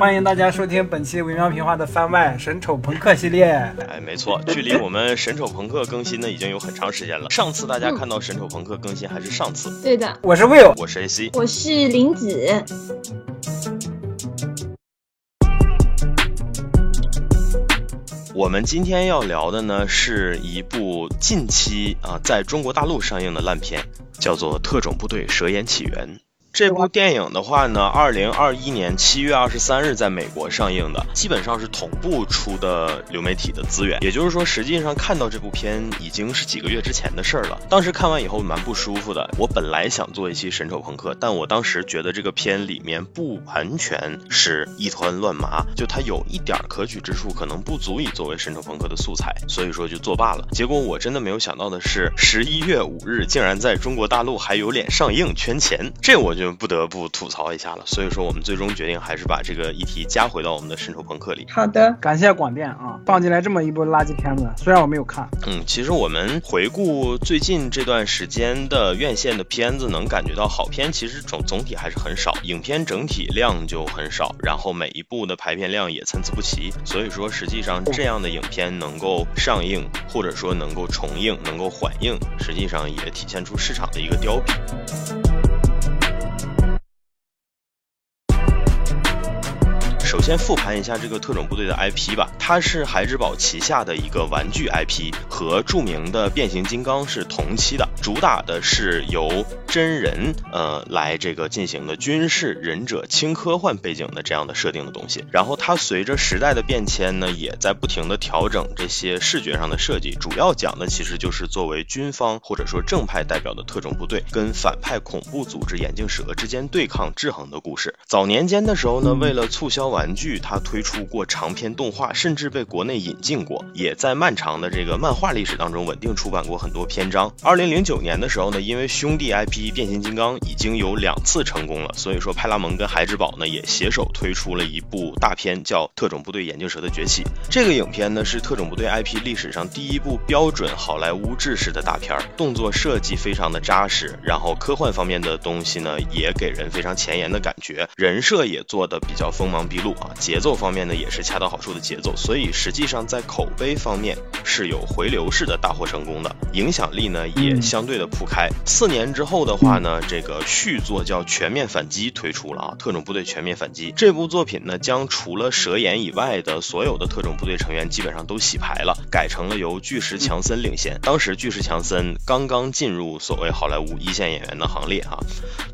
欢迎大家收听本期维妙平话的番外神丑朋克系列。哎，没错，距离我们神丑朋克更新呢已经有很长时间了。上次大家看到神丑朋克更新还是上次？对的，我是 Will，我是 AC，我是林子。我们今天要聊的呢是一部近期啊在中国大陆上映的烂片，叫做《特种部队：蛇眼起源》。这部电影的话呢，二零二一年七月二十三日在美国上映的，基本上是同步出的流媒体的资源。也就是说，实际上看到这部片已经是几个月之前的事儿了。当时看完以后蛮不舒服的。我本来想做一期神丑朋克，但我当时觉得这个片里面不完全是一团乱麻，就它有一点可取之处，可能不足以作为神丑朋克的素材，所以说就作罢了。结果我真的没有想到的是，十一月五日竟然在中国大陆还有脸上映圈钱，这我就不得不吐槽一下了。所以说，我们最终决定还是把这个议题加回到我们的深仇朋克里。好的，感谢广电啊，放进来这么一部垃圾片子，虽然我没有看。嗯，其实我们回顾最近这段时间的院线的片子，能感觉到好片其实总总体还是很少，影片整体量就很少，然后每一部的排片量也参差不齐。所以说，实际上这样的影片能够上映，或者说能够重映、能够缓映，实际上也体现出市场的一个凋敝。首先复盘一下这个特种部队的 IP 吧，它是孩之宝旗下的一个玩具 IP，和著名的变形金刚是同期的，主打的是由真人呃来这个进行的军事忍者轻科幻背景的这样的设定的东西。然后它随着时代的变迁呢，也在不停的调整这些视觉上的设计，主要讲的其实就是作为军方或者说正派代表的特种部队跟反派恐怖组织眼镜蛇之间对抗制衡的故事。早年间的时候呢，为了促销玩具，它推出过长篇动画，甚至被国内引进过，也在漫长的这个漫画历史当中稳定出版过很多篇章。二零零九年的时候呢，因为兄弟 IP 变形金刚已经有两次成功了，所以说派拉蒙跟孩之宝呢也携手推出了一部大片，叫《特种部队眼镜蛇的崛起》。这个影片呢是特种部队 IP 历史上第一部标准好莱坞制式的大片，动作设计非常的扎实，然后科幻方面的东西呢也给人非常前沿的感觉，人设也做的比较锋芒毕露啊。节奏方面呢，也是恰到好处的节奏，所以实际上在口碑方面是有回流式的大获成功的，影响力呢也相对的铺开。四年之后的话呢，这个续作叫《全面反击》推出了啊，《特种部队全面反击》这部作品呢，将除了蛇眼以外的所有的特种部队成员基本上都洗牌了，改成了由巨石强森领衔。当时巨石强森刚刚进入所谓好莱坞一线演员的行列啊，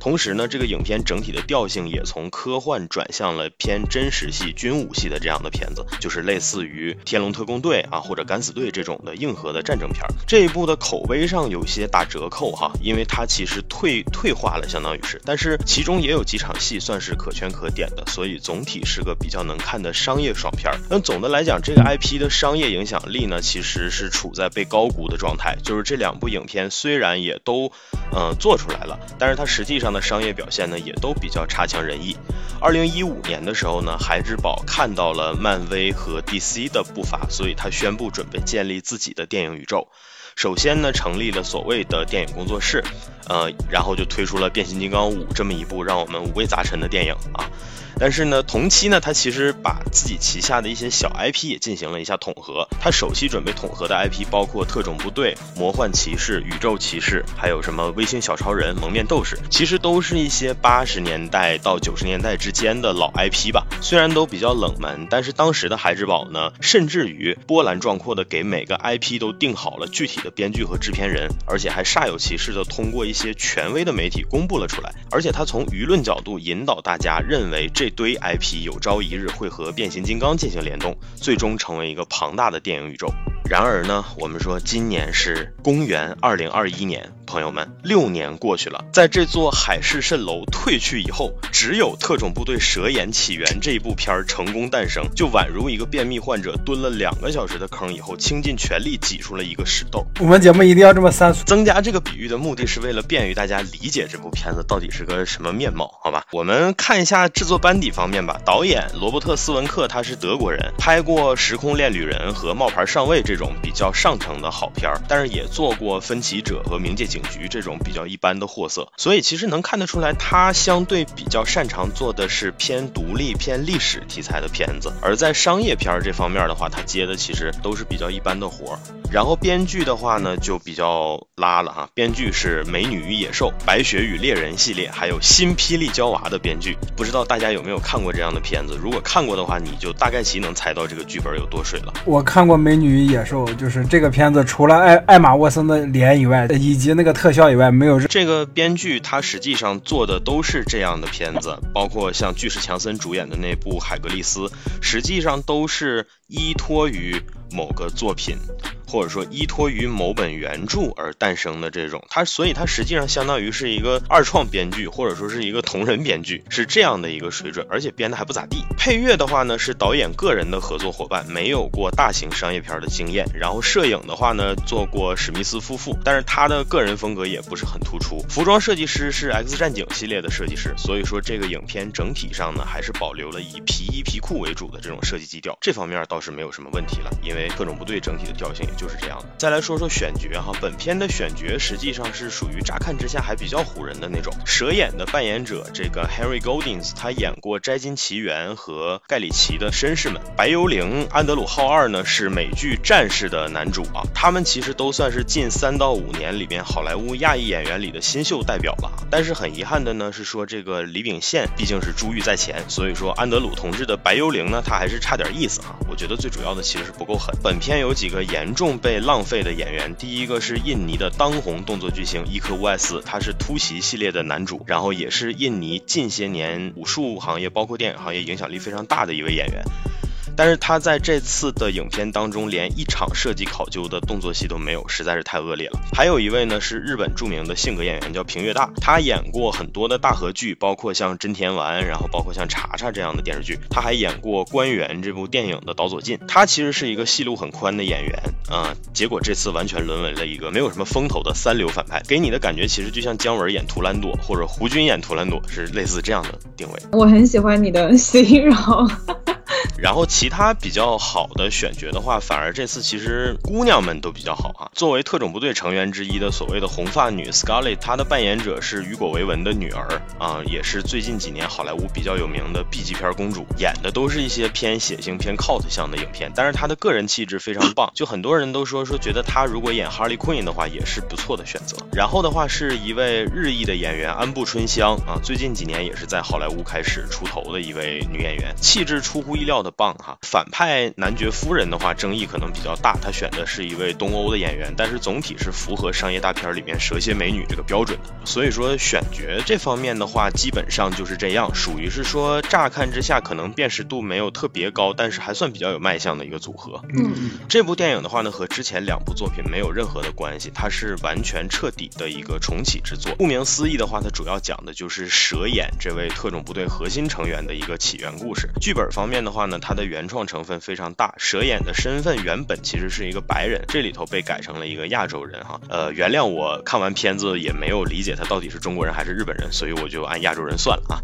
同时呢，这个影片整体的调性也从科幻转向了偏真实系。军武系的这样的片子，就是类似于《天龙特工队》啊或者《敢死队》这种的硬核的战争片。这一部的口碑上有些打折扣哈，因为它其实退退化了，相当于是。但是其中也有几场戏算是可圈可点的，所以总体是个比较能看的商业爽片。那总的来讲，这个 IP 的商业影响力呢，其实是处在被高估的状态。就是这两部影片虽然也都嗯做出来了，但是它实际上的商业表现呢，也都比较差强人意。二零一五年的时候呢，孩之。宝看到了漫威和 DC 的步伐，所以他宣布准备建立自己的电影宇宙。首先呢，成立了所谓的电影工作室，呃，然后就推出了《变形金刚五》这么一部让我们五味杂陈的电影啊。但是呢，同期呢，他其实把自己旗下的一些小 IP 也进行了一下统合。他首期准备统合的 IP 包括特种部队、魔幻骑士、宇宙骑士，还有什么微星小超人、蒙面斗士，其实都是一些八十年代到九十年代之间的老 IP 吧。虽然都比较冷门，但是当时的孩之宝呢，甚至于波澜壮阔的给每个 IP 都定好了具体的编剧和制片人，而且还煞有其事的通过一些权威的媒体公布了出来。而且他从舆论角度引导大家认为这。这堆 IP 有朝一日会和变形金刚进行联动，最终成为一个庞大的电影宇宙。然而呢，我们说今年是公元二零二一年。朋友们，六年过去了，在这座海市蜃楼退去以后，只有《特种部队：蛇眼起源》这一部片儿成功诞生，就宛如一个便秘患者蹲了两个小时的坑以后，倾尽全力挤出了一个屎豆。我们节目一定要这么三俗。增加这个比喻的目的是为了便于大家理解这部片子到底是个什么面貌，好吧？我们看一下制作班底方面吧。导演罗伯特·斯文克他是德国人，拍过《时空恋旅人》和《冒牌上尉》这这种比较上乘的好片儿，但是也做过《分歧者》和《冥界警局》这种比较一般的货色，所以其实能看得出来，他相对比较擅长做的是偏独立、偏历史题材的片子，而在商业片这方面的话，他接的其实都是比较一般的活儿。然后编剧的话呢，就比较拉了哈，编剧是《美女与野兽》《白雪与猎人》系列，还有《新霹雳娇娃》的编剧，不知道大家有没有看过这样的片子？如果看过的话，你就大概其能猜到这个剧本有多水了。我看过《美女与野兽》，就是这个片子，除了艾艾玛沃森的脸以外，以及那个特效以外，没有这个编剧他实际上做的都是这样的片子，包括像巨石强森主演的那部《海格力斯》，实际上都是依托于某个作品。或者说依托于某本原著而诞生的这种，它所以它实际上相当于是一个二创编剧，或者说是一个同人编剧，是这样的一个水准，而且编的还不咋地。配乐的话呢，是导演个人的合作伙伴，没有过大型商业片的经验。然后摄影的话呢，做过史密斯夫妇，但是他的个人风格也不是很突出。服装设计师是 X 战警系列的设计师，所以说这个影片整体上呢，还是保留了以皮衣皮裤为主的这种设计基调，这方面倒是没有什么问题了，因为为特种部队整体的调性也。就是这样的。再来说说选角哈，本片的选角实际上是属于乍看之下还比较唬人的那种。蛇眼的扮演者这个 Harry Goldings，他演过《摘金奇缘》和《盖里奇的绅士们》。白幽灵安德鲁浩二呢是美剧《战士》的男主啊。他们其实都算是近三到五年里面好莱坞亚裔演员里的新秀代表了。但是很遗憾的呢是说这个李秉宪毕竟是珠玉在前，所以说安德鲁同志的白幽灵呢他还是差点意思哈。我觉得最主要的其实是不够本片有几个严重。被浪费的演员，第一个是印尼的当红动作巨星伊科乌艾斯，他是突袭系列的男主，然后也是印尼近些年武术行业，包括电影行业影响力非常大的一位演员。但是他在这次的影片当中连一场设计考究的动作戏都没有，实在是太恶劣了。还有一位呢是日本著名的性格演员叫平月大，他演过很多的大合剧，包括像真田丸，然后包括像查查这样的电视剧。他还演过《官员》这部电影的导佐进。他其实是一个戏路很宽的演员啊，结果这次完全沦为了一个没有什么风头的三流反派，给你的感觉其实就像姜文演图兰朵或者胡军演图兰朵是类似这样的定位。我很喜欢你的形容。然后其他比较好的选角的话，反而这次其实姑娘们都比较好哈。作为特种部队成员之一的所谓的红发女 Scarlet，她的扮演者是雨果·维文的女儿啊，也是最近几年好莱坞比较有名的 B 级片公主，演的都是一些偏血腥、偏 cult 向的影片。但是她的个人气质非常棒，就很多人都说说觉得她如果演 Harley Quinn 的话，也是不错的选择。然后的话是一位日裔的演员安部春香啊，最近几年也是在好莱坞开始出头的一位女演员，气质出乎意料的。棒哈，反派男爵夫人的话争议可能比较大，他选的是一位东欧的演员，但是总体是符合商业大片里面蛇蝎美女这个标准的。所以说选角这方面的话，基本上就是这样，属于是说乍看之下可能辨识度没有特别高，但是还算比较有卖相的一个组合。嗯，这部电影的话呢，和之前两部作品没有任何的关系，它是完全彻底的一个重启之作。顾名思义的话，它主要讲的就是蛇眼这位特种部队核心成员的一个起源故事。剧本方面的话话呢，它的原创成分非常大，蛇眼的身份原本其实是一个白人，这里头被改成了一个亚洲人哈。呃，原谅我看完片子也没有理解他到底是中国人还是日本人，所以我就按亚洲人算了啊。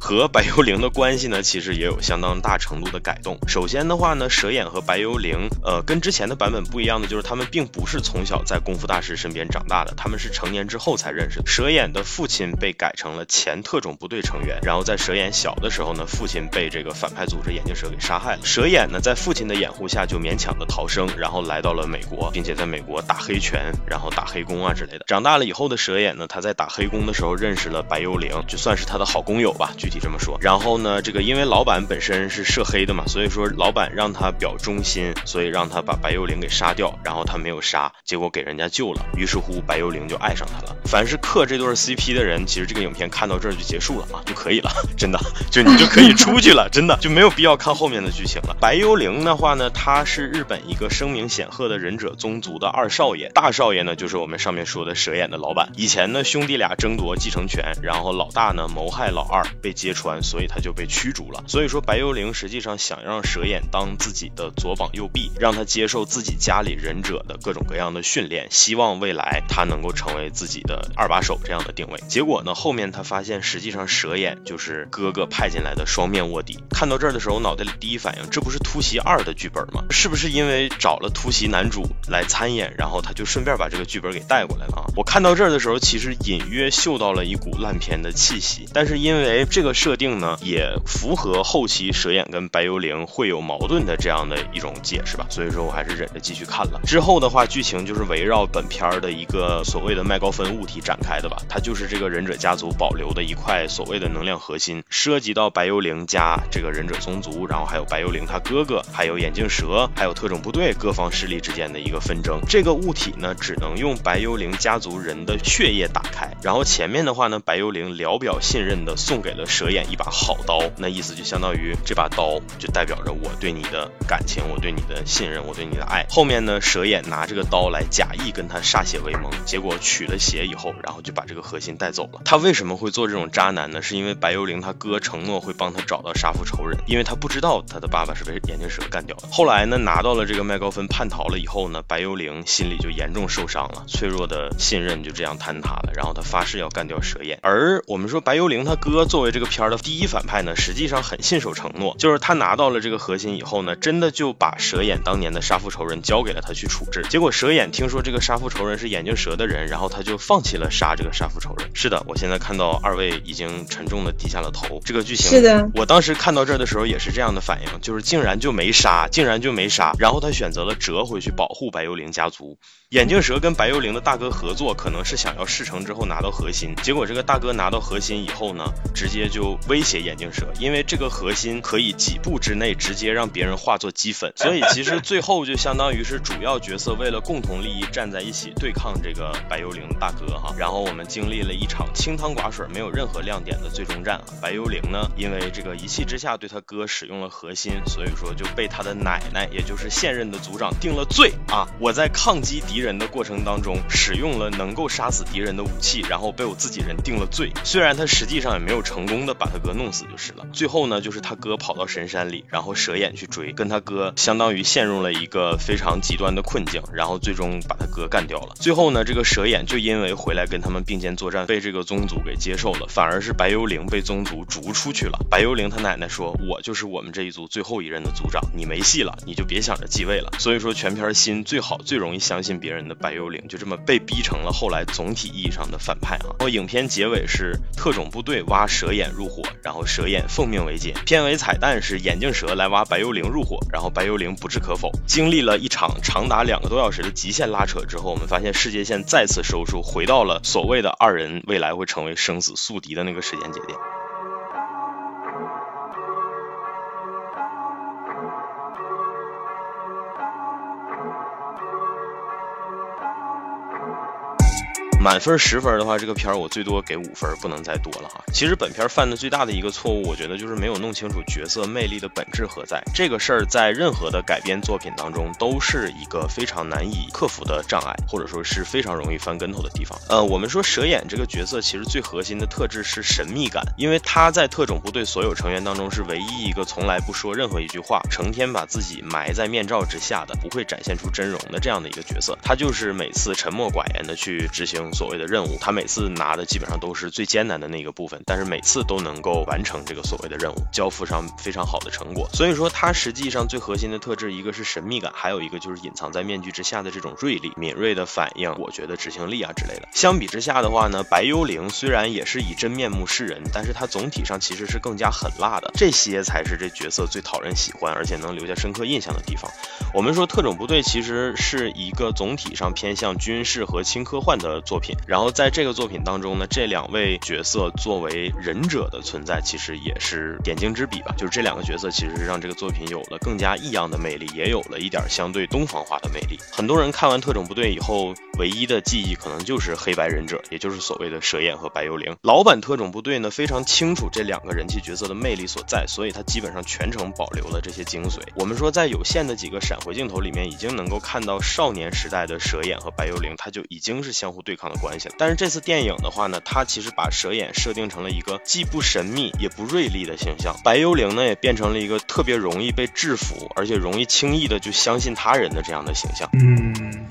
和白幽灵的关系呢，其实也有相当大程度的改动。首先的话呢，蛇眼和白幽灵，呃，跟之前的版本不一样的就是他们并不是从小在功夫大师身边长大的，他们是成年之后才认识的。蛇眼的父亲被改成了前特种部队成员，然后在蛇眼小的时候呢，父亲被这个反派组织眼镜蛇给杀害了。蛇眼呢，在父亲的掩护下就勉强的逃生，然后来到了美国，并且在美国打黑拳，然后打黑工啊之类的。长大了以后的蛇眼呢，他在打黑工的时候认识了白幽灵，就算是他的好工友吧，具体这么说。然后呢，这个因为老板本身是涉黑的嘛，所以说老板让他表忠心，所以让他把白幽灵给杀掉，然后他没有杀，结果给人家救了，于是乎白幽灵就爱上他了。凡是克这对 CP 的人，其实这个影片看到这儿就结束了啊，就可以了，真的，就你就可以出去了，真的就没有必要看后面的剧情了。白幽灵的话呢，他是日本一个声名显赫的忍者宗族的二少爷，大少爷呢就是我们上面说的蛇眼的老板。以前呢兄弟俩争夺继承权，然后老大呢谋害老二，被揭穿，所以他就被驱逐了。所以说白幽灵实际上想让蛇眼当自己的左膀右臂，让他接受自己家里忍者的各种各样的训练，希望未来他能够成为自己的二把手这样的定位。结果呢后面他发现实际上蛇眼就是哥哥派进来的双面卧底。看到这儿的时候脑第一反应，这不是突袭二的剧本吗？是不是因为找了突袭男主来参演，然后他就顺便把这个剧本给带过来了啊？我看到这儿的时候，其实隐约嗅到了一股烂片的气息，但是因为这个设定呢，也符合后期蛇眼跟白幽灵会有矛盾的这样的一种解释吧，所以说我还是忍着继续看了。之后的话，剧情就是围绕本片儿的一个所谓的麦高芬物体展开的吧，它就是这个忍者家族保留的一块所谓的能量核心，涉及到白幽灵加这个忍者宗族，然后还有白幽灵他哥哥，还有眼镜蛇，还有特种部队各方势力之间的一个纷争。这个物体呢，只能用白幽灵家族人的血液打开。然后前面的话呢，白幽灵聊表信任的送给了蛇眼一把好刀，那意思就相当于这把刀就代表着我对你的感情，我对你的信任，我对你的爱。后面呢，蛇眼拿这个刀来假意跟他歃血为盟，结果取了血以后，然后就把这个核心带走了。他为什么会做这种渣男呢？是因为白幽灵他哥承诺会帮他找到杀父仇人，因为他不知道他的爸爸是被眼镜蛇干掉的。后来呢，拿到了这个麦高芬叛逃了以后呢，白幽灵心里就严重受伤了，脆弱的信任就这样坍塌了。然后他发誓要干掉蛇眼。而我们说白幽灵他哥作为这个片儿的第一反派呢，实际上很信守承诺，就是他拿到了这个核心以后呢，真的就把蛇眼当年的杀父仇人交给了他去处置。结果蛇眼听说这个杀父仇人是眼镜蛇的人，然后他就放弃了杀这个杀父仇人。是的，我现在看到二位已经沉重的低下了头。这个剧情是的，我当时看到这儿的时候也是这样的反应，就是竟然就没杀，竟然就没杀，然后他选择了折回去保护白幽灵家族。眼镜蛇跟白幽灵的大哥合作，可能是想要事成之后拿到核心。结果这个大哥拿到核心以后呢，直接就威胁眼镜蛇，因为这个核心可以几步之内直接让别人化作齑粉。所以其实最后就相当于是主要角色为了共同利益站在一起对抗这个白幽灵大哥哈。然后我们经历了一场清汤寡水、没有任何亮点的最终战。白幽灵呢，因为这个一气之下对他哥使用了核心，所以说就被他的奶奶，也就是现任的族长定了罪啊。我在抗击敌人的过程当中，使用了能够杀死敌人的武器，然后被我自己人定了罪。虽然他实际上也没有成功的把他哥弄死就是了。最后呢，就是他哥跑到神山里，然后蛇眼去追，跟他哥相当于陷入了一个非常极端的困境，然后最终把他哥干掉了。最后呢，这个蛇眼就因为回来跟他们并肩作战，被这个宗族给接受了，反而是白幽灵被宗族逐出去了。白幽灵他奶奶说：“我就是我我们这一族最后一任的族长，你没戏了，你就别想着继位了。”所以说，全片心最好、最容易相信别人的白幽灵，就这么被逼成了后来总体意义上的反派啊。然后影片结尾是特种部队挖蛇眼入伙，然后蛇眼奉命为戒。片尾彩蛋是眼镜蛇来挖白幽灵入伙，然后白幽灵不置可否。经历了一场长达两个多小时的极限拉扯之后，我们发现世界线再次收束，回到了所谓的二人未来会成为生死宿敌的那个时间节点。满分十分的话，这个片儿我最多给五分，不能再多了哈。其实本片犯的最大的一个错误，我觉得就是没有弄清楚角色魅力的本质何在。这个事儿在任何的改编作品当中都是一个非常难以克服的障碍，或者说是非常容易翻跟头的地方。呃，我们说蛇眼这个角色其实最核心的特质是神秘感，因为他在特种部队所有成员当中是唯一一个从来不说任何一句话，成天把自己埋在面罩之下的，不会展现出真容的这样的一个角色。他就是每次沉默寡言的去执行。所谓的任务，他每次拿的基本上都是最艰难的那个部分，但是每次都能够完成这个所谓的任务，交付上非常好的成果。所以说，他实际上最核心的特质，一个是神秘感，还有一个就是隐藏在面具之下的这种锐利、敏锐的反应，我觉得执行力啊之类的。相比之下的话呢，白幽灵虽然也是以真面目示人，但是他总体上其实是更加狠辣的，这些才是这角色最讨人喜欢，而且能留下深刻印象的地方。我们说特种部队其实是一个总体上偏向军事和轻科幻的作品，然后在这个作品当中呢，这两位角色作为忍者的存在，其实也是点睛之笔吧。就是这两个角色其实是让这个作品有了更加异样的魅力，也有了一点相对东方化的魅力。很多人看完特种部队以后，唯一的记忆可能就是黑白忍者，也就是所谓的蛇眼和白幽灵。老版特种部队呢，非常清楚这两个人气角色的魅力所在，所以他基本上全程保留了这些精髓。我们说在有限的几个闪回镜头里面，已经能够看到少年时代的蛇眼和白幽灵，他就已经是相互对抗关系了。但是这次电影的话呢，它其实把蛇眼设定成了一个既不神秘也不锐利的形象，白幽灵呢也变成了一个特别容易被制服，而且容易轻易的就相信他人的这样的形象。嗯。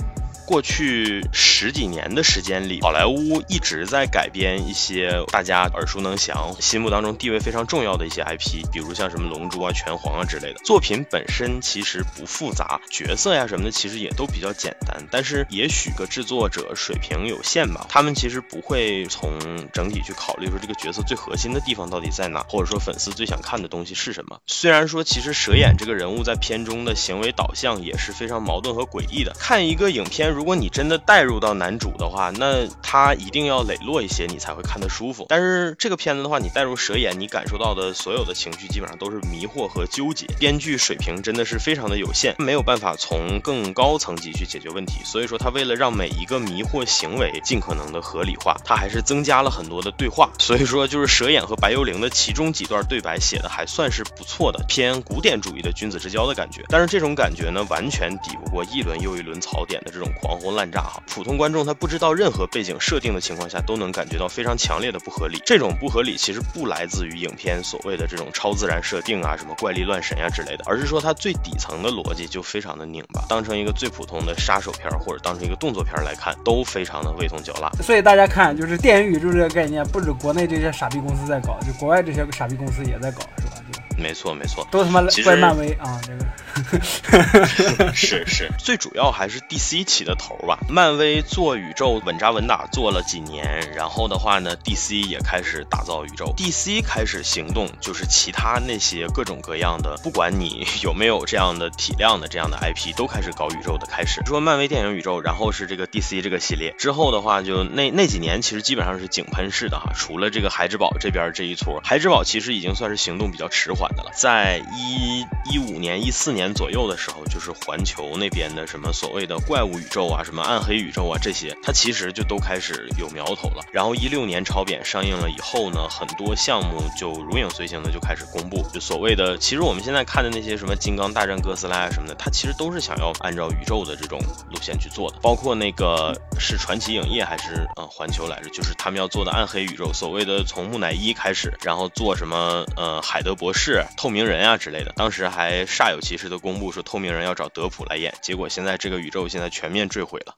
过去十几年的时间里，好莱坞一直在改编一些大家耳熟能详、心目当中地位非常重要的一些 IP，比如像什么《龙珠》啊、《拳皇》啊之类的。作品本身其实不复杂，角色呀什么的其实也都比较简单，但是也许个制作者水平有限吧，他们其实不会从整体去考虑说这个角色最核心的地方到底在哪，或者说粉丝最想看的东西是什么。虽然说其实蛇眼这个人物在片中的行为导向也是非常矛盾和诡异的。看一个影片，如果你真的带入到男主的话，那他一定要磊落一些，你才会看得舒服。但是这个片子的话，你带入蛇眼，你感受到的所有的情绪基本上都是迷惑和纠结。编剧水平真的是非常的有限，没有办法从更高层级去解决问题。所以说，他为了让每一个迷惑行为尽可能的合理化，他还是增加了很多的对话。所以说，就是蛇眼和白幽灵的其中几段对白写的还算是不错的，偏古典主义的君子之交的感觉。但是这种感觉呢，完全抵不过一轮又一轮。槽点的这种狂狂轰滥炸哈，普通观众他不知道任何背景设定的情况下，都能感觉到非常强烈的不合理。这种不合理其实不来自于影片所谓的这种超自然设定啊，什么怪力乱神呀之类的，而是说它最底层的逻辑就非常的拧巴。当成一个最普通的杀手片或者当成一个动作片来看，都非常的味同嚼蜡。所以大家看，就是电影宇宙这个概念，不止国内这些傻逼公司在搞，就国外这些傻逼公司也在搞，没错没错，都他妈怪漫威啊！这个 是是，最主要还是 DC 起的头吧。漫威做宇宙稳扎稳打做了几年，然后的话呢，DC 也开始打造宇宙。DC 开始行动，就是其他那些各种各样的，不管你有没有这样的体量的这样的 IP，都开始搞宇宙的开始。说漫威电影宇宙，然后是这个 DC 这个系列之后的话，就那那几年其实基本上是井喷式的哈。除了这个孩之宝这边这一撮，孩之宝其实已经算是行动比较迟缓。在一一五年、一四年左右的时候，就是环球那边的什么所谓的怪物宇宙啊、什么暗黑宇宙啊这些，它其实就都开始有苗头了。然后一六年超扁上映了以后呢，很多项目就如影随形的就开始公布，就所谓的，其实我们现在看的那些什么金刚大战哥斯拉啊什么的，它其实都是想要按照宇宙的这种路线去做的。包括那个是传奇影业还是呃环球来着，就是他们要做的暗黑宇宙，所谓的从木乃伊开始，然后做什么呃海德博士。透明人啊之类的，当时还煞有其事的公布说透明人要找德普来演，结果现在这个宇宙现在全面坠毁了。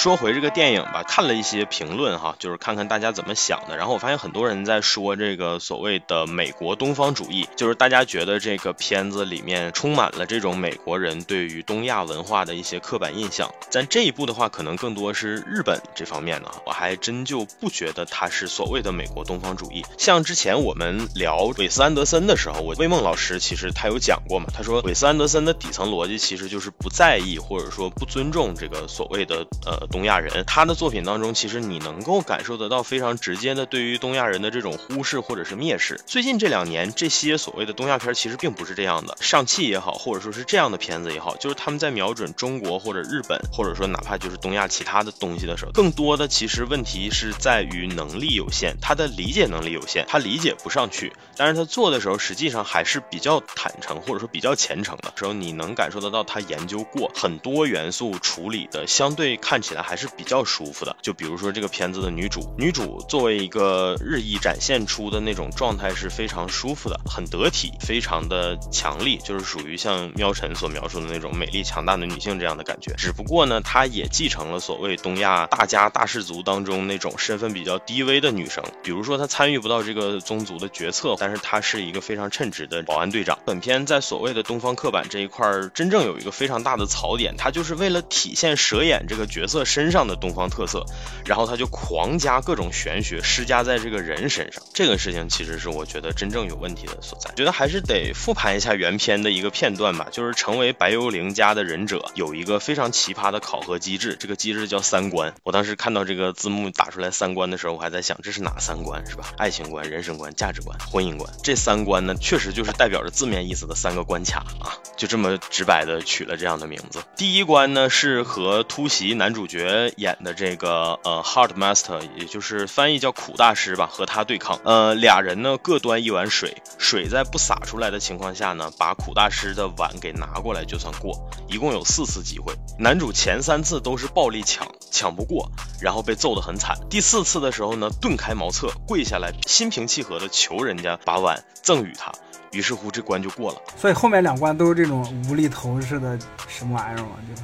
说回这个电影吧，看了一些评论哈，就是看看大家怎么想的。然后我发现很多人在说这个所谓的美国东方主义，就是大家觉得这个片子里面充满了这种美国人对于东亚文化的一些刻板印象。但这一部的话，可能更多是日本这方面的，我还真就不觉得它是所谓的美国东方主义。像之前我们聊韦斯安德森的时候，我魏梦老师其实他有讲过嘛，他说韦斯安德森的底层逻辑其实就是不在意或者说不尊重这个所谓的呃。东亚人，他的作品当中，其实你能够感受得到非常直接的对于东亚人的这种忽视或者是蔑视。最近这两年，这些所谓的东亚片其实并不是这样的，上汽也好，或者说是这样的片子也好，就是他们在瞄准中国或者日本，或者说哪怕就是东亚其他的东西的时候，更多的其实问题是在于能力有限，他的理解能力有限，他理解不上去。但是他做的时候，实际上还是比较坦诚，或者说比较虔诚的时候，你能感受得到他研究过很多元素处理的相对看起来。还是比较舒服的，就比如说这个片子的女主，女主作为一个日益展现出的那种状态是非常舒服的，很得体，非常的强力，就是属于像喵晨所描述的那种美丽强大的女性这样的感觉。只不过呢，她也继承了所谓东亚大家大氏族当中那种身份比较低微的女生，比如说她参与不到这个宗族的决策，但是她是一个非常称职的保安队长。本片在所谓的东方刻板这一块，真正有一个非常大的槽点，它就是为了体现蛇眼这个角色。身上的东方特色，然后他就狂加各种玄学施加在这个人身上，这个事情其实是我觉得真正有问题的所在。觉得还是得复盘一下原片的一个片段吧，就是成为白幽灵家的忍者有一个非常奇葩的考核机制，这个机制叫三观。我当时看到这个字幕打出来三观的时候，我还在想这是哪三观是吧？爱情观、人生观、价值观、婚姻观。这三观呢，确实就是代表着字面意思的三个关卡啊，就这么直白的取了这样的名字。第一关呢是和突袭男主角。演的这个呃，Hard Master，也就是翻译叫苦大师吧，和他对抗。呃，俩人呢各端一碗水，水在不洒出来的情况下呢，把苦大师的碗给拿过来就算过。一共有四次机会，男主前三次都是暴力抢，抢不过，然后被揍得很惨。第四次的时候呢，顿开茅厕，跪下来，心平气和的求人家把碗赠予他。于是乎这关就过了。所以后面两关都是这种无厘头似的什么玩意儿嘛，就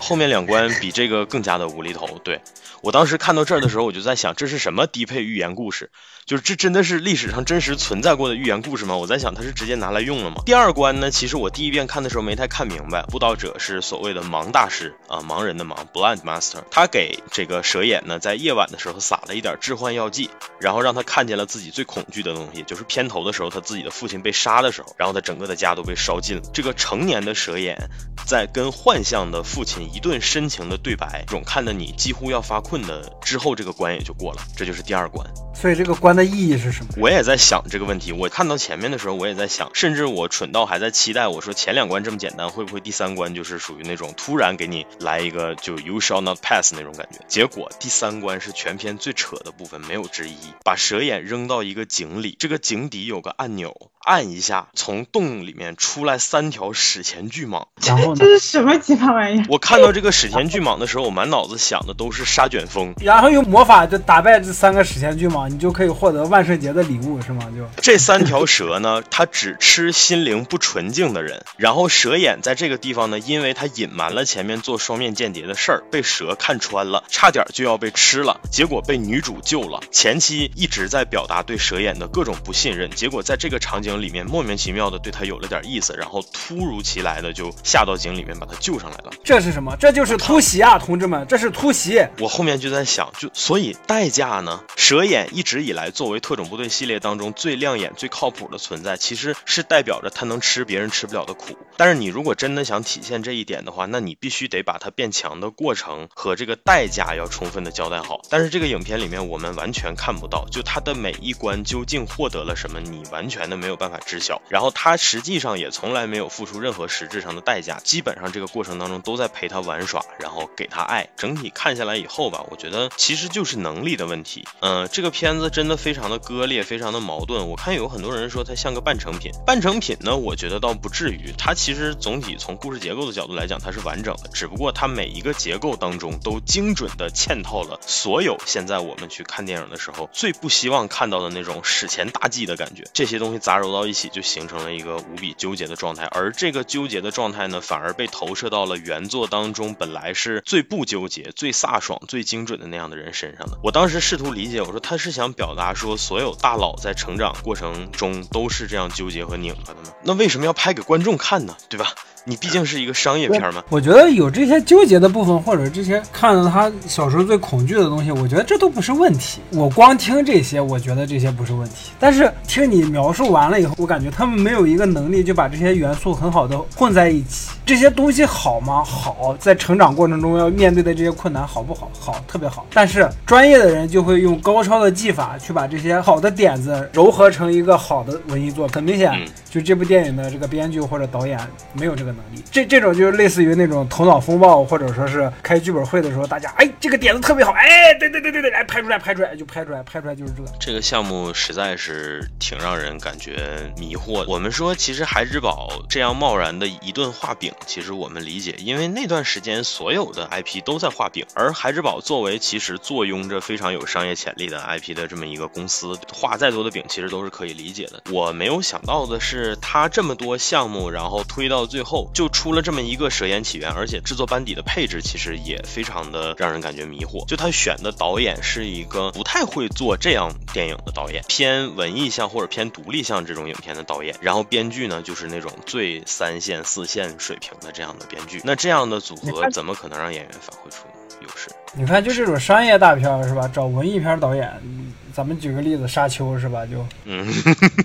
后面两关比这个更加的无厘头。对我当时看到这儿的时候，我就在想，这是什么低配寓言故事？就是这真的是历史上真实存在过的寓言故事吗？我在想，他是直接拿来用了吗？第二关呢，其实我第一遍看的时候没太看明白，布道者是所谓的盲大师啊，盲人的盲，blind master。他给这个蛇眼呢，在夜晚的时候撒了一点致幻药剂，然后让他看见了自己最恐惧的东西，就是片头的时候他自己的父亲被杀的时候，然后他整个的家都被烧尽了。这个成年的蛇眼在跟幻象的父亲一顿深情的对白，这种看得你几乎要发困的之后，这个关也就过了，这就是第二关。所以这个关呢的意义是什么？我也在想这个问题。我看到前面的时候，我也在想，甚至我蠢到还在期待。我说前两关这么简单，会不会第三关就是属于那种突然给你来一个就 You shall not pass 那种感觉？结果第三关是全篇最扯的部分，没有之一。把蛇眼扔到一个井里，这个井底有个按钮，按一下，从洞里面出来三条史前巨蟒。然后呢这？是什么奇葩玩意儿？我看到这个史前巨蟒的时候，我满脑子想的都是沙卷风。然后用魔法就打败这三个史前巨蟒，你就可以获得万圣节的礼物，是吗？就这三条蛇呢，它只吃心灵不纯净的人。然后蛇眼在这个地方呢，因为他隐瞒了前面做双面间谍的事儿，被蛇看穿了，差点就要被吃了。结果被女主救了。前期一直在表达对蛇眼的各种不信任，结果在这个场景里面莫名其妙的对他有了点意思，然后突如其来的就下到井里面把他救上来了。这是什么？这就是突袭啊，同志们，这是突袭。我后面就在想，就所以代价呢？蛇眼一直以来作为特种部队系列当中最亮眼、最靠谱的存在，其实是代表着他能吃别人吃不了的苦。但是你如果真的想体现这一点的话，那你必须得把它变强的过程和这个代价要充分的交代好。但是这个影片里面我们完全看不到，就他的每一关究竟获得了什么，你完全的没有办法知晓。然后他实际上也从来没有付出任何实质上的代价，基本上这个过程当中都在陪他玩耍，然后给他爱。整体看下来以后吧，我觉得其实就是能力的问题。嗯、这个片子真的非常的割裂，非常的矛盾。我看有很多人说它像个半成品，半成品呢，我觉得倒不至于。它其实总体从故事结构的角度来讲，它是完整的，只不过它每一个结构当中都精准的嵌套了所有现在我们去看电影的时候最不希望看到的那种史前大计的感觉。这些东西杂糅到一起，就形成了一个无比纠结的状态。而这个纠结的状态呢，反而被投射到了原作当中本来是最不纠结、最飒爽、最精准的那样的人身上的。我当时试图理解，我说他是想表达他说，所有大佬在成长过程中都是这样纠结和拧巴的吗？那为什么要拍给观众看呢？对吧？你毕竟是一个商业片嘛。我觉得有这些纠结的部分，或者这些看到他小时候最恐惧的东西，我觉得这都不是问题。我光听这些，我觉得这些不是问题。但是听你描述完了以后，我感觉他们没有一个能力就把这些元素很好的混在一起。这些东西好吗？好，在成长过程中要面对的这些困难好不好？好，特别好。但是专业的人就会用高超的技法去把这些好的点子糅合成一个好的文艺作品。很明显嗯，就这部电影的这个编剧或者导演没有这个能力。这这种就是类似于那种头脑风暴，或者说是开剧本会的时候，大家哎这个点子特别好，哎对对对对对，来拍出来拍出来就拍出来拍出来就是这个。这个项目实在是挺让人感觉迷惑的。我们说，其实孩之宝这样贸然的一顿画饼，其实我们理解，因为那段时间所有的 IP 都在画饼，而孩之宝作为其实坐拥着非常有商业潜力的 IP 的这么一个公司，画再多的饼其实都是可以理解的。我没有想到的是，他这么多项目，然后推到最后就出了这么一个《蛇眼起源》，而且制作班底的配置其实也非常的让人感觉迷惑。就他选的导演是一个不太会做这样电影的导演，偏文艺向或者偏独立向这种影片的导演。然后编剧呢，就是那种最三线、四线水平的这样的编剧。那这样的组合怎么可能让演员发挥出优势？你看，就这种商业大片是吧？找文艺片导演，嗯咱们举个例子，《沙丘》是吧？就嗯，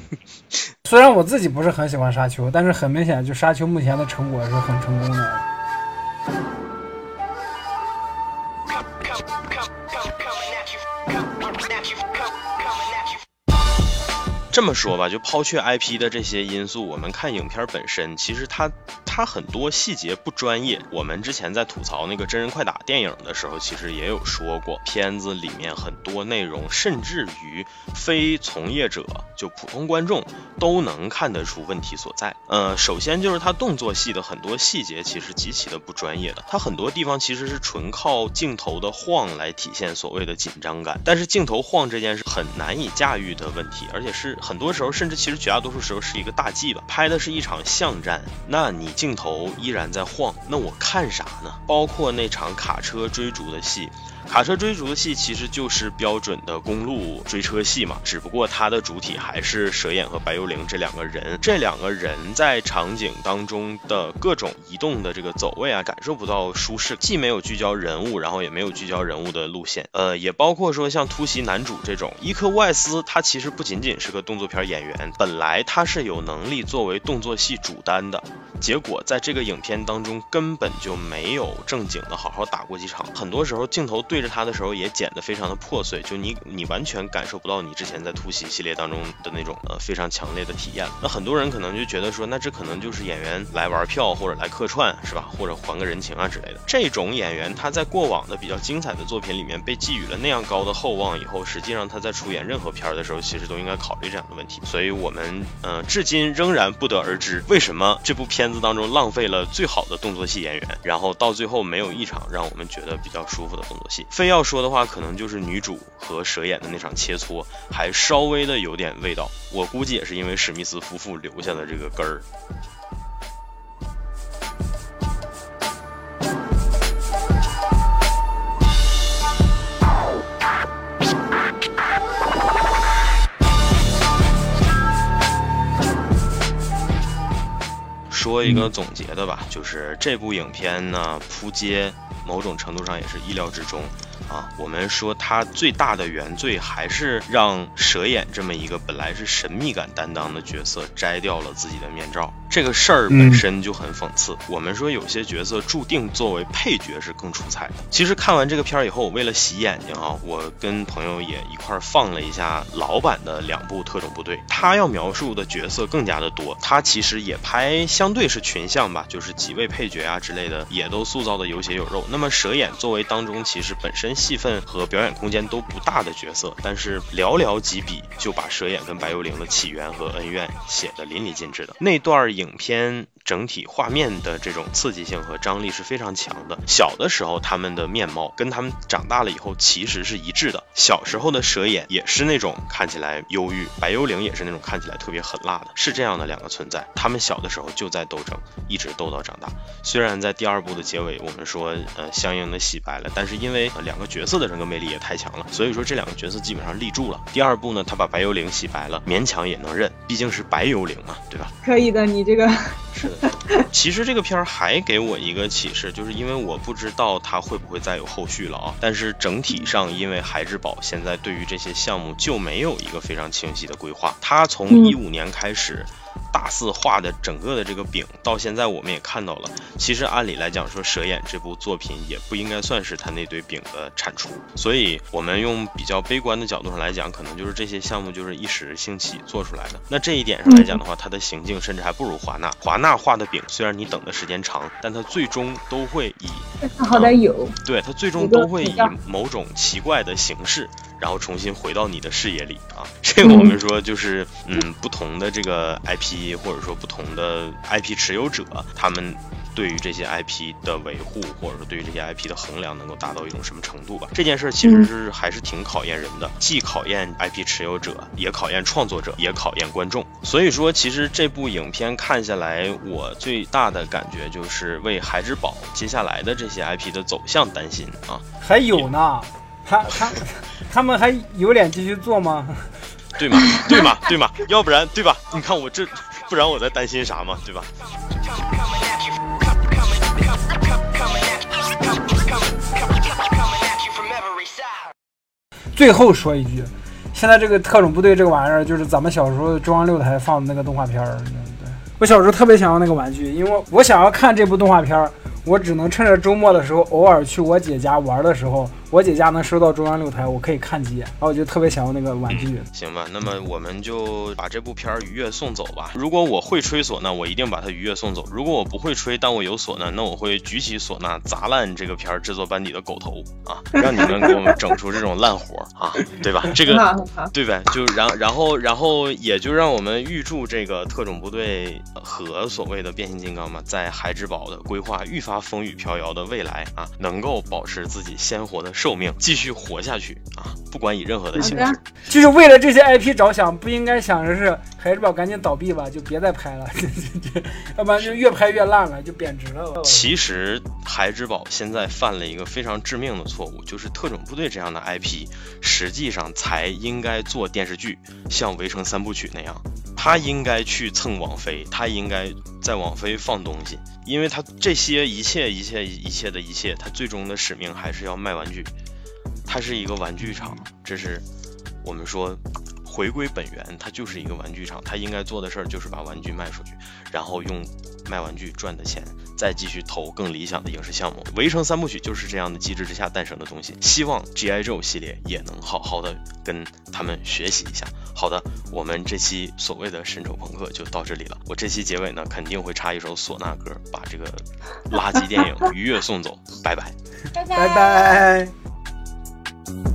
虽然我自己不是很喜欢《沙丘》，但是很明显，就《沙丘》目前的成果是很成功的。这么说吧，就抛却 IP 的这些因素，我们看影片本身，其实它它很多细节不专业。我们之前在吐槽那个真人快打电影的时候，其实也有说过，片子里面很多内容，甚至于非从业者就普通观众都能看得出问题所在。呃，首先就是它动作戏的很多细节其实极其的不专业的，它很多地方其实是纯靠镜头的晃来体现所谓的紧张感，但是镜头晃这件事很难以驾驭的问题，而且是很多时候甚至其实绝大多数时候是一个大忌吧。拍的是一场巷战，那你镜头依然在晃，那我看啥呢？包括那场卡车追逐的戏。卡车追逐的戏其实就是标准的公路追车戏嘛，只不过它的主体还是蛇眼和白幽灵这两个人。这两个人在场景当中的各种移动的这个走位啊，感受不到舒适，既没有聚焦人物，然后也没有聚焦人物的路线。呃，也包括说像突袭男主这种伊科乌艾斯，他其实不仅仅是个动作片演员，本来他是有能力作为动作戏主担的，结果在这个影片当中根本就没有正经的好好打过几场，很多时候镜头对。对着他的时候也剪得非常的破碎，就你你完全感受不到你之前在突袭系列当中的那种呃非常强烈的体验。那很多人可能就觉得说，那这可能就是演员来玩票或者来客串是吧，或者还个人情啊之类的。这种演员他在过往的比较精彩的作品里面被寄予了那样高的厚望以后，实际上他在出演任何片儿的时候，其实都应该考虑这样的问题。所以我们呃至今仍然不得而知，为什么这部片子当中浪费了最好的动作戏演员，然后到最后没有一场让我们觉得比较舒服的动作戏。非要说的话，可能就是女主和蛇眼的那场切磋，还稍微的有点味道。我估计也是因为史密斯夫妇留下的这个根儿。说一个总结的吧，就是这部影片呢，扑街。某种程度上也是意料之中。啊，我们说他最大的原罪还是让蛇眼这么一个本来是神秘感担当的角色摘掉了自己的面罩，这个事儿本身就很讽刺。我们说有些角色注定作为配角是更出彩的。其实看完这个片儿以后，我为了洗眼睛啊，我跟朋友也一块儿放了一下老版的两部特种部队，他要描述的角色更加的多，他其实也拍相对是群像吧，就是几位配角啊之类的也都塑造的有血有肉。那么蛇眼作为当中其实本身。戏份和表演空间都不大的角色，但是寥寥几笔就把蛇眼跟白幽灵的起源和恩怨写得淋漓尽致的那段影片。整体画面的这种刺激性和张力是非常强的。小的时候，他们的面貌跟他们长大了以后其实是一致的。小时候的蛇眼也是那种看起来忧郁，白幽灵也是那种看起来特别狠辣的，是这样的两个存在。他们小的时候就在斗争，一直斗到长大。虽然在第二部的结尾，我们说呃相应的洗白了，但是因为两个角色的人格魅力也太强了，所以说这两个角色基本上立住了。第二部呢，他把白幽灵洗白了，勉强也能认，毕竟是白幽灵嘛，对吧？可以的，你这个。是的，其实这个片儿还给我一个启示，就是因为我不知道它会不会再有后续了啊。但是整体上，因为孩之宝现在对于这些项目就没有一个非常清晰的规划，它从一五年开始。大肆画的整个的这个饼，到现在我们也看到了。其实按理来讲，说蛇眼这部作品也不应该算是他那堆饼的产出。所以，我们用比较悲观的角度上来讲，可能就是这些项目就是一时兴起做出来的。那这一点上来讲的话，它的行径甚至还不如华纳。华纳画的饼，虽然你等的时间长，但它最终都会以它好歹有，对它最终都会以某种奇怪的形式。然后重新回到你的视野里啊，这个我们说就是嗯，不同的这个 IP 或者说不同的 IP 持有者，他们对于这些 IP 的维护或者说对于这些 IP 的衡量能够达到一种什么程度吧？这件事其实是还是挺考验人的，既考验 IP 持有者，也考验创作者，也考验观众。所以说，其实这部影片看下来，我最大的感觉就是为孩之宝接下来的这些 IP 的走向担心啊。还有呢。他他他们还有脸继续做吗？对吗？对吗？对吗？要不然对吧？你看我这，不然我在担心啥嘛？对吧？最后说一句，现在这个特种部队这个玩意儿，就是咱们小时候中央六台放的那个动画片儿。对，我小时候特别想要那个玩具，因为我想要看这部动画片儿。我只能趁着周末的时候，偶尔去我姐家玩的时候，我我姐家能收到中央六台，我可以看几眼，然后我就特别想要那个玩具。行吧，那么我们就把这部片儿愉悦送走吧。如果我会吹唢呐，我一定把它愉悦送走；如果我不会吹，但我有唢呐，那我会举起唢呐砸烂这个片儿制作班底的狗头啊，让你们给我们整出这种烂活儿啊，对吧？这个对 呗，就然然后然后也就让我们预祝这个特种部队和所谓的变形金刚嘛，在孩之宝的规划愈发风雨飘摇的未来啊，能够保持自己鲜活的寿命，继续活下去啊，不管以任何的形式，就是为了这些 IP 着想，不应该想着是孩之宝赶紧倒闭吧，就别再拍了，要不然就越拍越烂了，就贬值了。其实孩之宝现在犯了一个非常致命的错误，就是特种部队这样的 IP，实际上才应该做电视剧，像《围城三部曲》那样。他应该去蹭网飞，他应该在网飞放东西，因为他这些一切一切一切的一切，他最终的使命还是要卖玩具。他是一个玩具厂，这是我们说回归本源，它就是一个玩具厂，他应该做的事儿就是把玩具卖出去，然后用卖玩具赚的钱。再继续投更理想的影视项目，《围城三部曲》就是这样的机制之下诞生的东西。希望 G.I. Joe 系列也能好好的跟他们学习一下。好的，我们这期所谓的神丑朋克就到这里了。我这期结尾呢，肯定会插一首唢呐歌，把这个垃圾电影 愉悦送走。拜拜，拜拜拜。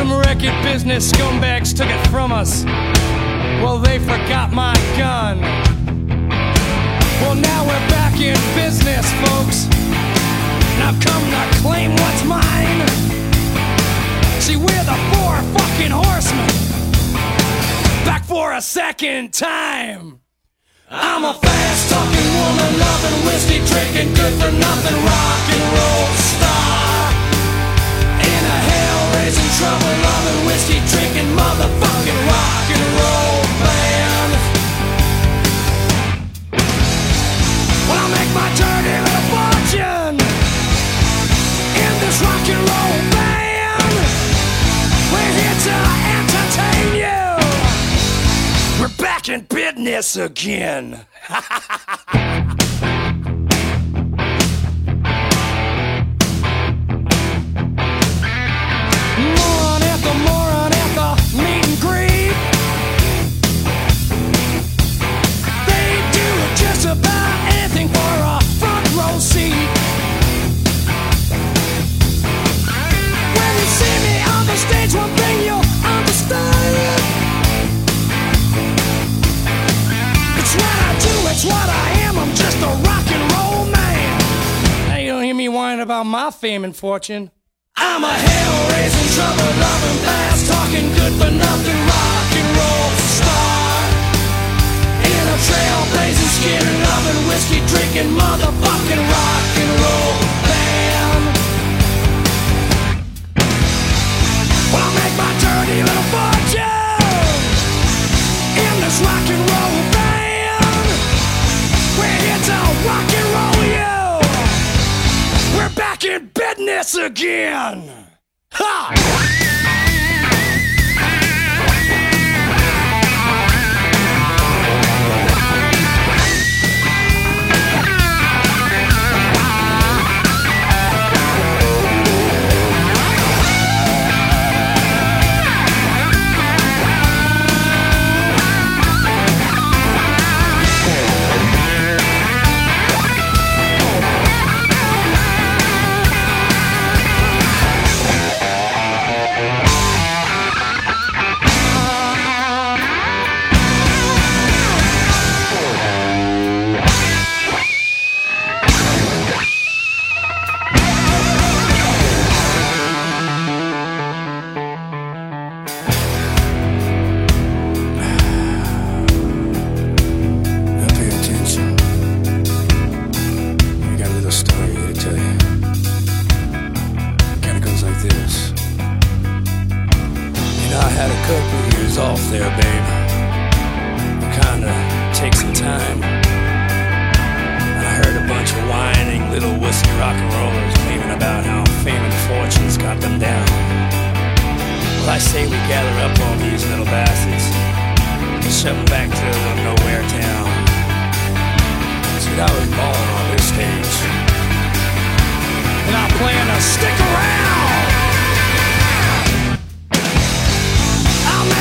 Some wrecked business scumbags took it from us. Well, they forgot my gun. Well, now we're back in business, folks. Now come to claim what's mine. See, we're the four fucking horsemen. Back for a second time. I'm a fast talking woman, loving whiskey, drinking good for nothing, rock and roll trouble, loving whiskey, drinking, motherfucking rock and roll band. Well, I'll make my dirty little fortune in this rock and roll band. We're here to entertain you. We're back in business again. That's what I am, I'm just a rock and roll man. Now you don't hear me whining about my fame and fortune. I'm a hell raising, trouble loving, fast talking, good for nothing rock and roll star. In a trail blazing, skin and loving, whiskey drinking, motherfucking rock and roll band. Well, I make my dirty little fortune in this rock and roll. this again! Ha! Yourself there, babe. Kinda take some time. I heard a bunch of whining little whiskey rock and rollers raving about how fame and fortune's got them down. Well, I say we gather up all these little bastards, and shove them back to a little nowhere town. See, I was born on this stage, and I plan to stick around.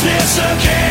Is this?